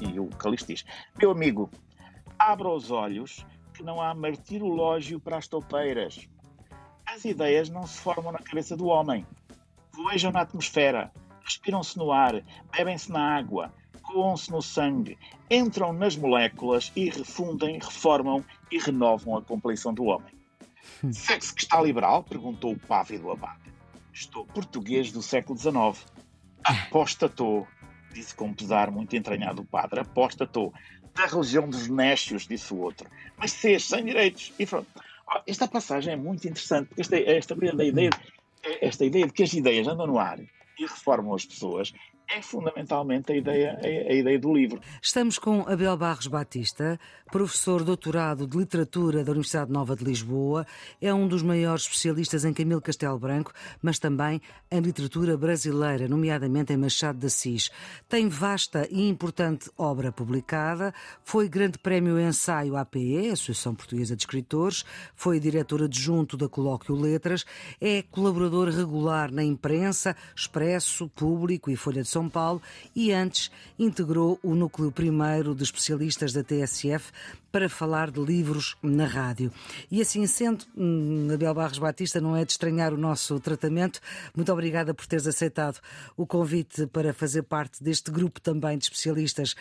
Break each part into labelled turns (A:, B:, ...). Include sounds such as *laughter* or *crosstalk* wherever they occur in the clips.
A: E o Calixto diz: Meu amigo, abra os olhos que não há martirológio para as toupeiras. As ideias não se formam na cabeça do homem. Voejam na atmosfera, respiram-se no ar, bebem-se na água, coam-se no sangue, entram nas moléculas e refundem, reformam e renovam a compleição do homem. Sexo que está liberal? perguntou o pávido abade. Estou português do século XIX. Apostatou, disse com pesar muito entranhado o padre. Apostatou. Da religião dos nécios, disse o outro. Mas seis sem direitos. E pronto. Esta passagem é muito interessante, porque esta, esta, esta, ideia, esta ideia de que as ideias andam no ar e reformam as pessoas é fundamentalmente a ideia, a, ideia do livro.
B: Estamos com Abel Barros Batista, professor doutorado de Literatura da Universidade Nova de Lisboa, é um dos maiores especialistas em Camilo Castelo Branco, mas também em literatura brasileira, nomeadamente em Machado de Assis. Tem vasta e importante obra publicada, foi Grande Prémio Ensaio APE, Associação Portuguesa de Escritores, foi diretor adjunto da Colóquio Letras, é colaborador regular na imprensa, Expresso, Público e Folha de São Paulo e antes integrou o núcleo primeiro de especialistas da TSF para falar de livros na rádio. E assim sendo, hum, Abel Barros Batista, não é de estranhar o nosso tratamento. Muito obrigada por teres aceitado o convite para fazer parte deste grupo também de especialistas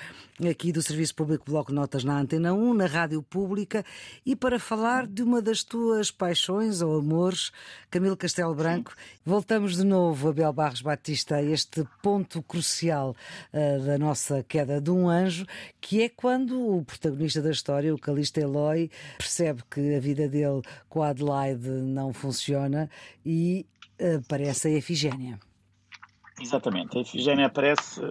B: aqui do Serviço Público Bloco Notas na Antena 1, na Rádio Pública, e para falar de uma das tuas paixões ou amores, Camilo Castelo Branco. Voltamos de novo, Abel Barros Batista, a este ponto crucial uh, da nossa queda de um anjo, que é quando o protagonista da história o Calista Eloy percebe que a vida dele com a Adelaide não funciona e aparece a Efigénia.
A: Exatamente, a Efigénia aparece,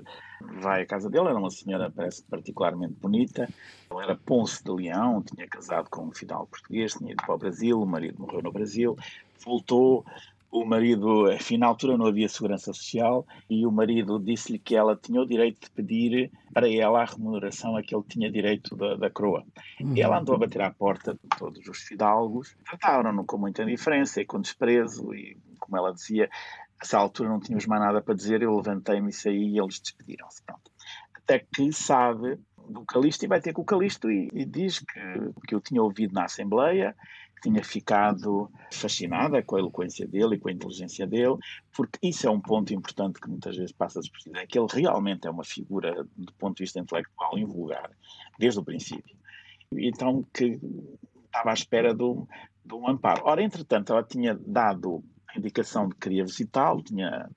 A: vai à casa dele, era uma senhora, parece particularmente bonita, ela era Ponce de Leão, tinha casado com um fidalgo português, tinha ido para o Brasil, o marido morreu no Brasil, voltou, o marido, enfim, na altura não havia segurança social e o marido disse-lhe que ela tinha o direito de pedir para ela a remuneração a que ele tinha direito da, da coroa. Uhum. E ela andou a bater à porta de todos os fidalgos, trataram-no com muita indiferença e com desprezo e, como ela dizia, nessa altura não tínhamos mais nada para dizer, eu levantei-me e saí e eles despediram-se. Até que sabe do Calixto e vai ter com o Calixto e, e diz que, que eu tinha ouvido na Assembleia tinha ficado fascinada com a eloquência dele e com a inteligência dele, porque isso é um ponto importante que muitas vezes passa despercebido, é que ele realmente é uma figura, do ponto de vista intelectual, invulgar, desde o princípio. Então, que estava à espera de um, de um amparo. Ora, entretanto, ela tinha dado a indicação de que queria visitá-lo, tinha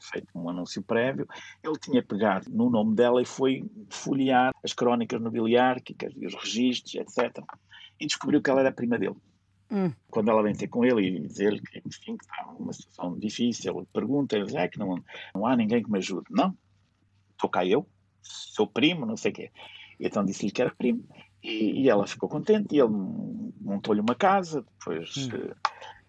A: feito um anúncio prévio, ele tinha pegado no nome dela e foi folhear as crónicas nobiliárquicas e os registros, etc. E descobriu que ela era prima dele. Hum. Quando ela vem ter com ele e dizer que, enfim, que está numa situação difícil, ele pergunta, ele diz, é que não, não há ninguém que me ajude. Não, estou cá eu, sou primo, não sei o quê. E então disse-lhe que era primo. E, e, ela ficou contente e ele montou-lhe uma casa, depois hum. Eh,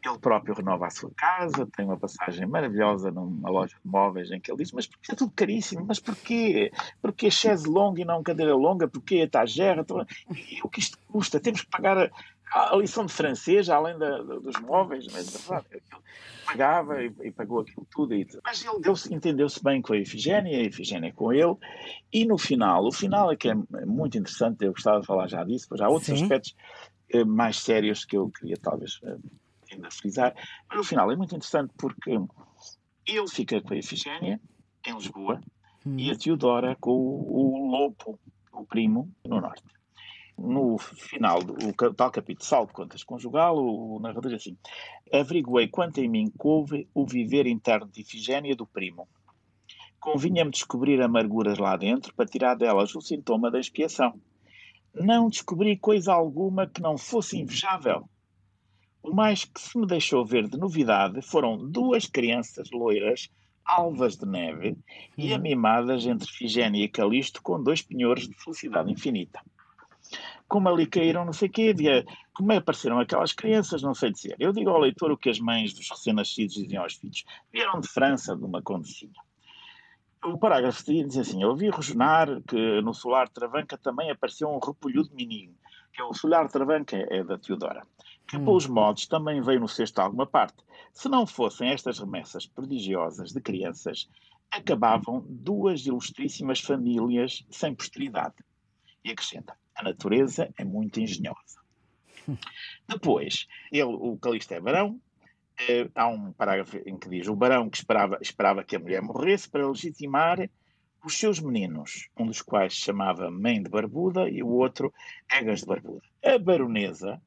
A: ele próprio renova a sua casa, tem uma passagem maravilhosa numa loja de móveis em que ele diz, mas porque é tudo caríssimo, mas porquê? Porquê chaise longa e não cadeira longa? Porquê etagera? E o que isto custa? Temos que pagar a lição de francês, além da, dos móveis, mas ele pagava e, e, pagou aquilo tudo. E, mas ele entendeu-se bem com a Efigénia, a Efigénia com ele, e no final, o final é que é muito interessante, eu gostava de falar já disso, pois há outros Sim. aspectos eh, mais sérios que eu queria talvez eh, ainda frisar, mas no final é muito interessante porque ele fica com a Efigénia, em Lisboa, hum. e a Teodora com o, o Lopo, o primo, no Norte no final do tal capítulo Salto Contas Conjugal, o, o narrador diz assim: Averiguei quanto em mim couve o viver interno de Ifigénia do primo. Convinha-me descobrir amarguras lá dentro para tirar delas o sintoma da expiação. Não descobri coisa alguma que não fosse invejável. O mais que se me deixou ver de novidade foram duas crianças loiras, alvas de neve, e uhum. amimadas entre Figénia e Calisto com dois penhores de felicidade infinita como ali caíram, não sei o quê, como é apareceram aquelas crianças, não sei dizer. Eu digo ao leitor o que as mães dos recém-nascidos diziam aos filhos. Vieram de França, de uma condecinha. O parágrafo diz assim: Eu ouvi rosnar que no solar Travanca também apareceu um repolhudo menino, que é o solar Travanca é da Teodora. que, hum. pelos modos, também veio no cesto alguma parte. Se não fossem estas remessas prodigiosas de crianças, acabavam duas ilustríssimas famílias sem posteridade. E acrescenta: a natureza é muito engenhosa. *laughs* Depois, ele, o Calixto é barão. Eh, há um parágrafo em que diz: o barão que esperava, esperava que a mulher morresse para legitimar os seus meninos, um dos quais se chamava Mãe de Barbuda e o outro Egas de Barbuda. A baronesa,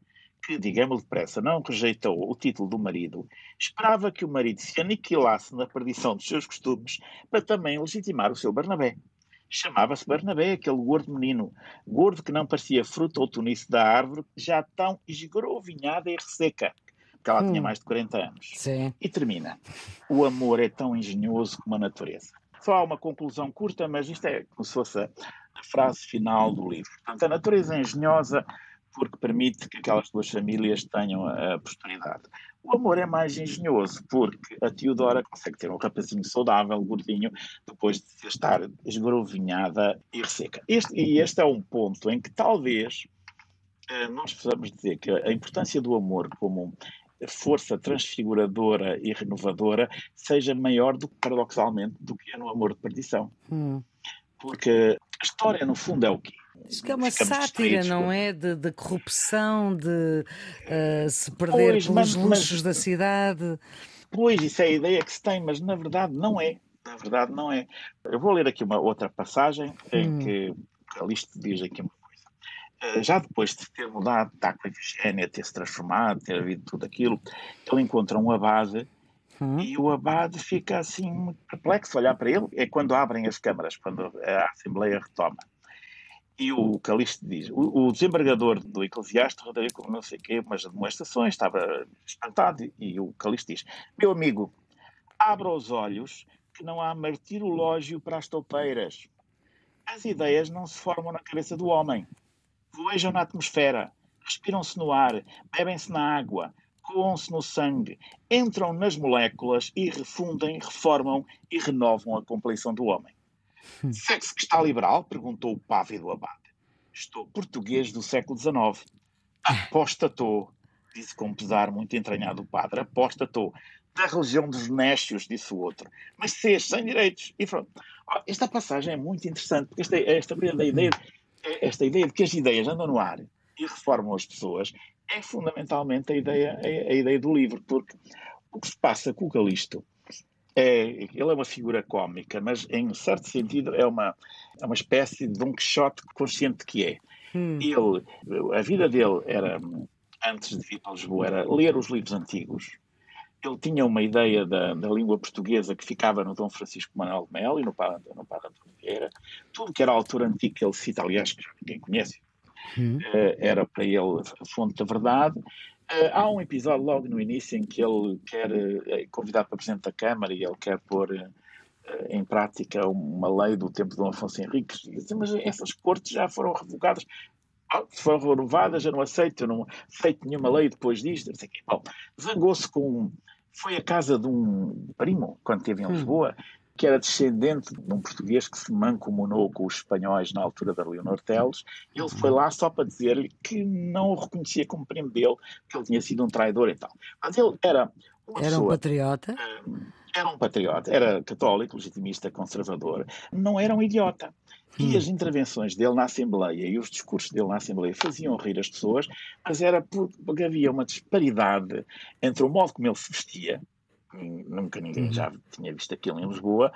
A: que, digamos depressa, não rejeitou o título do marido, esperava que o marido se aniquilasse na perdição dos seus costumes para também legitimar o seu Barnabé. Chamava-se Barnabé, aquele gordo menino, gordo que não parecia fruto ou tunice da árvore, já tão esgrovinhada e resseca, porque ela hum. tinha mais de 40 anos.
B: Sim.
A: E termina. O amor é tão engenhoso como a natureza. Só há uma conclusão curta, mas isto é como se fosse a frase final do livro. Portanto, a natureza é engenhosa porque permite que aquelas duas famílias tenham a posteridade. O amor é mais engenhoso, porque a Teodora consegue ter um rapazinho saudável, gordinho, depois de estar esgrovinhada e resseca. Este, e este é um ponto em que talvez eh, nós possamos dizer que a importância do amor como força transfiguradora e renovadora seja maior do que, paradoxalmente, do que é no amor de perdição. Hum. Porque a história, no fundo, é o quê?
B: Diz que é uma sátira, não é? De, de corrupção, de uh, se perder pois, pelos mas, luxos mas, da cidade.
A: Pois, isso é a ideia que se tem, mas na verdade não é. Na verdade não é. Eu vou ler aqui uma outra passagem em hum. que Calixto diz aqui uma coisa. Uh, já depois de ter mudado, estar com a Efigénia, ter se transformado, ter havido tudo aquilo, ele encontra um abade Hum. E o abade fica assim muito perplexo olhar para ele. É quando abrem as câmaras, quando a Assembleia retoma. E o Calixto diz: o, o desembargador do Eclesiástico, Rodrigo, não sei o quê, umas demonstrações, estava espantado. E o Calixto diz: Meu amigo, abra os olhos, que não há martirológio para as toupeiras. As ideias não se formam na cabeça do homem. Voejam na atmosfera, respiram-se no ar, bebem-se na água, coam-se no sangue, entram nas moléculas e refundem, reformam e renovam a compleição do homem. Hum. Sexo que está liberal? perguntou o pávido abade. Estou português do século XIX. Apostatou, disse com pesar muito entranhado o padre. Apostatou. Da religião dos nécios, disse o outro. Mas se sem direitos. E pronto. Esta passagem é muito interessante, porque esta, esta, ideia, esta ideia de que as ideias andam no ar e reformam as pessoas é fundamentalmente a ideia, a, a ideia do livro, porque o que se passa com o Calisto é, ele é uma figura cómica, mas em certo sentido é uma, é uma espécie de Don Quixote consciente que é. Hum. Ele, a vida dele era, antes de vir para Lisboa, era ler os livros antigos. Ele tinha uma ideia da, da língua portuguesa que ficava no Dom Francisco Manuel de Melo e no Padre, no Padre António Vieira. Tudo que era a altura antiga que ele cita, aliás, que ninguém conhece, hum. Eh, era para ele fonte da verdade. Uh, há um episódio logo no início em que ele quer é convidado para presidente da Câmara e ele quer pôr uh, em prática uma lei do tempo de Dom Afonso Henriques. Mas essas cortes já foram revogadas. Ah, foram renovadas, eu não aceito, eu não aceito nenhuma lei depois disto. Bom, zangou-se com. Foi a casa de um primo, quando esteve em hum. Que era descendente de um português que se mancomunou com os espanhóis na altura da Leonor Teles. Ele foi lá só para dizer-lhe que não o reconhecia como primo dele, que ele tinha sido um traidor e tal. Mas ele era
B: uma Era pessoa, um patriota?
A: Uh, era um patriota, era católico, legitimista, conservador. Não era um idiota. E hum. as intervenções dele na Assembleia e os discursos dele na Assembleia faziam rir as pessoas, mas era porque havia uma disparidade entre o modo como ele se vestia, nunca ninguém uhum. já tinha visto aquilo em Lisboa,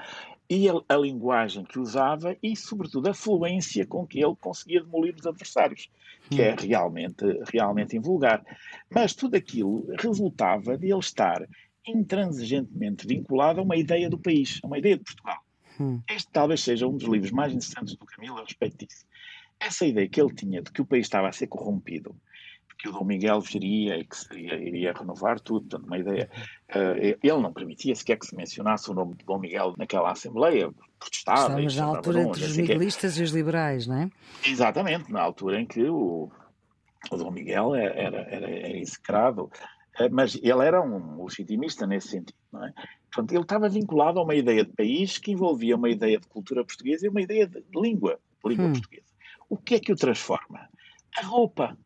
A: e a, a, linguagem que usava e, sobretudo, a fluência com que ele conseguia demolir os adversários, que é realmente, realmente invulgar. Mas tudo aquilo resultava de ele estar intransigentemente vinculado a uma ideia do país, a uma ideia de Portugal. Hum. Este talvez seja um dos livros mais interessantes do Camilo a respeito disso. Essa ideia que ele tinha de que o país estava a ser corrompido, que o Dom Miguel viria e que seria, iria renovar tudo, portanto, uma ideia. Uh, ele não permitia sequer que se mencionasse o nome de Dom Miguel naquela Assembleia, protestava.
B: Estamos na altura entre os miguelistas e os liberais, não é?
A: Exatamente, na altura em que o, o Dom Miguel era, era, era execrado, uh, mas ele era um legitimista nesse sentido, não é? Portanto, ele estava vinculado a uma ideia de país que envolvia uma ideia de cultura portuguesa e uma ideia de língua, língua hum. portuguesa. O que é que o transforma? A roupa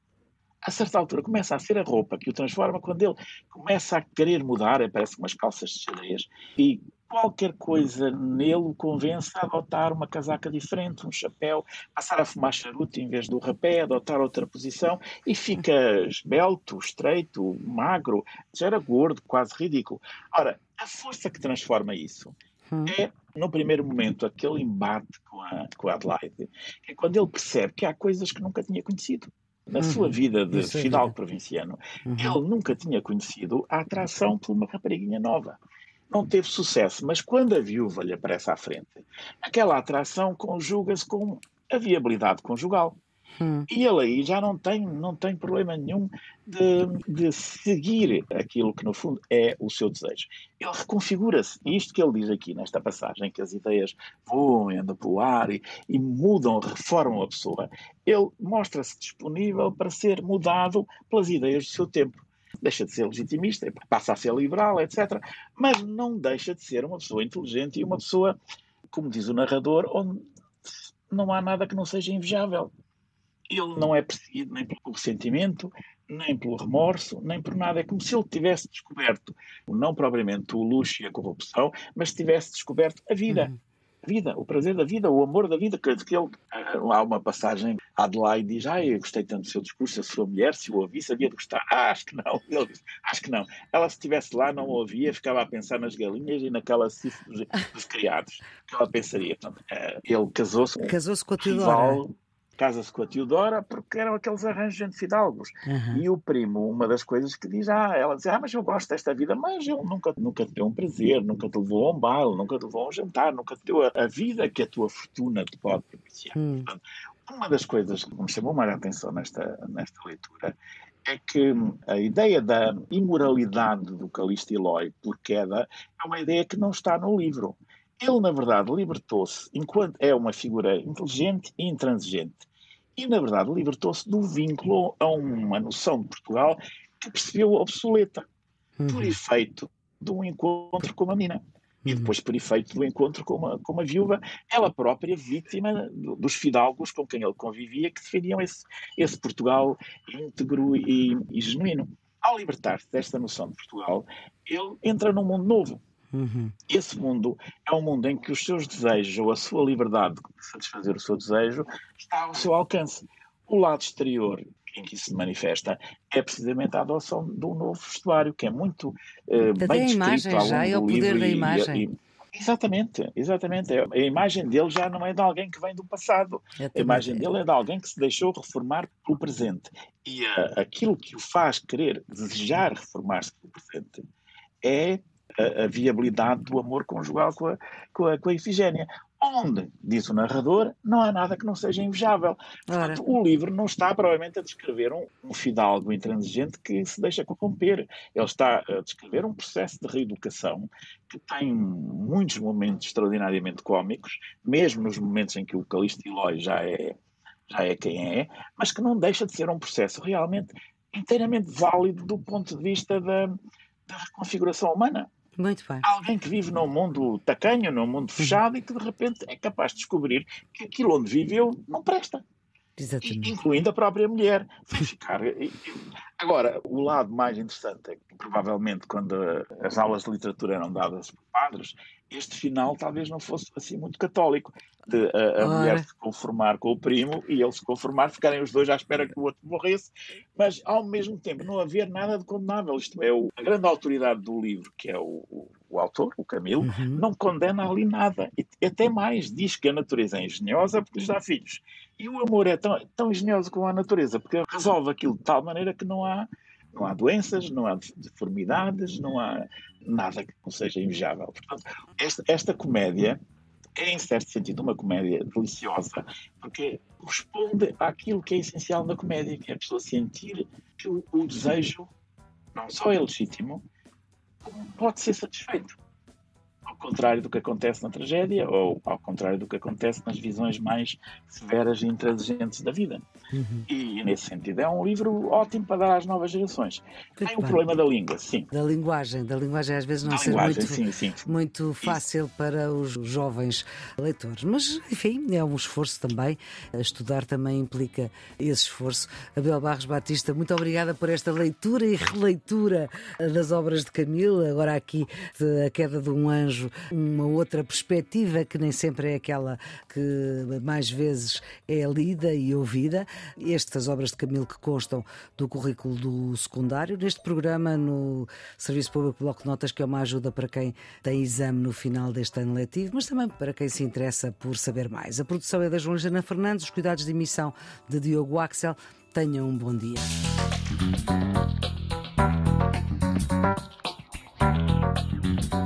A: a certa altura começa a ser a roupa que o transforma quando ele começa a querer mudar, parece umas calças de xadrez, e qualquer coisa nele o convence a adotar uma casaca diferente, um chapéu, passar a fumar charuto em vez do rapé, adotar outra posição e fica esbelto, estreito, magro, já era gordo, quase ridículo. Ora, a força que transforma isso hum. é, no primeiro momento, aquele embate com a, com a Adelaide, é quando ele percebe que há coisas que nunca tinha conhecido na uhum. sua vida de Isso fidalgo é provinciano, uhum. ele nunca tinha conhecido a atração por uma rapariguinha nova. Não teve sucesso, mas quando a viúva lhe aparece à frente, aquela atração conjuga-se com a viabilidade conjugal. Hum. E ele aí já não tem, não tem problema nenhum de, de, seguir aquilo que, no fundo, é o seu desejo. Ele reconfigura-se. Isto que ele diz aqui nesta passagem, que as ideias voam e andam pelo ar e, e mudam, reformam a pessoa, ele mostra-se disponível para ser mudado pelas ideias do seu tempo deixa de ser legitimista, passa a ser liberal, etc. Mas não deixa de ser uma pessoa inteligente e uma pessoa, como diz o narrador, onde não há nada que não seja invejável ele não é perseguido nem pelo ressentimento, nem pelo remorso, nem por nada. É como se ele tivesse descoberto, não propriamente o luxo e a corrupção, mas tivesse descoberto a vida. Uhum. A vida, o prazer da vida, o amor da vida. Que ele, ah, há uma passagem, Adelaide diz: Ah, eu gostei tanto do seu discurso, a sua mulher, se o ouvi, sabia de gostar. Ah, acho que não. *laughs* Ele diz: Acho que não. Ela, se estivesse lá, não o ouvia, ficava a pensar nas galinhas e naquela cifra dos, dos criados. que ela pensaria. Portanto, ah, ele casou-se
B: com casou com a Teodora
A: casa-se com a Teodora porque eram aqueles arranjos entre fidalgos. Uhum. E o primo, uma das coisas que diz, ah, ela diz, ah, mas eu gosto desta vida, mas ele nunca, nunca te deu um prazer, nunca te levou a um baile, nunca te levou a um jantar, nunca te deu a, a vida que a tua fortuna te pode propiciar. Uhum. Portanto, uma das coisas que me chamou mais a atenção nesta, nesta leitura é que a ideia da imoralidade do Calixto Eloy por queda é uma ideia que não está no livro. Ele, na verdade, libertou-se enquanto é uma figura inteligente e intransigente. E, na verdade, libertou-se do vínculo a uma noção de Portugal que percebeu obsoleta, uhum. por efeito de um encontro com uma menina. E uhum. depois, por efeito do encontro com uma, com uma viúva, ela própria vítima dos fidalgos com quem ele convivia, que defendiam esse, esse Portugal íntegro e, e genuíno. Ao libertar-se desta noção de Portugal, ele entra num mundo novo, Uhum. Esse mundo é um mundo em que os seus desejos ou a sua liberdade de satisfazer o seu desejo está ao seu alcance. O lado exterior em que isso se manifesta é precisamente a adoção de um novo vestuário, que é muito uh, bem
B: descrito imagem, ao já é o poder da imagem. E,
A: Exatamente, exatamente. A imagem dele já não é de alguém que vem do passado. A imagem dele é de alguém que se deixou reformar pelo presente. E uh, aquilo que o faz querer, desejar reformar-se pelo presente, é a, a viabilidade do amor conjugal com a, com a, com a Ifigénia onde, diz o narrador, não há nada que não seja invejável. Portanto, o livro não está provavelmente a descrever um, um, fidalgo intransigente que se deixa corromper. Ele está a descrever um processo de reeducação que tem muitos momentos extraordinariamente cómicos, mesmo nos momentos em que o Calixto Eloy já é, já é quem é, mas que não deixa de ser um processo realmente inteiramente válido do ponto de vista da, da reconfiguração humana.
B: Muito bem.
A: Alguém que vive num mundo tacanho, num mundo fechado e que de repente é capaz de descobrir que aquilo onde viveu não presta. Exatamente. Incluindo a própria mulher. Ficar... Agora, o lado mais interessante é que, provavelmente, quando as aulas de literatura eram dadas por padres, este final talvez não fosse assim muito católico de a, a mulher se conformar com o primo e ele se conformar, ficarem os dois à espera que o outro morresse, mas ao mesmo tempo não haver nada de condenável. Isto é, o, a grande autoridade do livro, que é o, o, o autor, o Camilo, uhum. não condena ali nada. E até mais, diz que a natureza é engenhosa porque lhes dá filhos. E o amor é tão, tão engenhoso como a natureza, porque resolve aquilo de tal maneira que não há não há doenças, não há deformidades, não há nada que não seja invejável. Portanto, esta, esta comédia é, em certo sentido, uma comédia deliciosa, porque responde àquilo que é essencial na comédia, que é a pessoa sentir que o, o desejo não só é legítimo, como pode ser satisfeito. Ao contrário do que acontece na tragédia ou ao contrário do que acontece nas visões mais severas e intransigentes da vida. Uhum. E, nesse sentido, é um livro ótimo para dar às novas gerações. Tem o problema da língua, sim.
B: Da linguagem, da linguagem às vezes não da ser muito, sim, sim. muito fácil Isso. para os jovens leitores. Mas, enfim, é um esforço também. Estudar também implica esse esforço. Abel Barros Batista, muito obrigada por esta leitura e releitura das obras de Camilo. Agora aqui A Queda de um Anjo, uma outra perspectiva que nem sempre é aquela que mais vezes é lida e ouvida. Estas obras de Camilo que constam do currículo do secundário. Neste programa, no Serviço Público Bloco de Notas, que é uma ajuda para quem tem exame no final deste ano letivo, mas também para quem se interessa por saber mais. A produção é da Joana Fernandes, os cuidados de emissão de Diogo Axel. Tenham um bom dia. Thank you.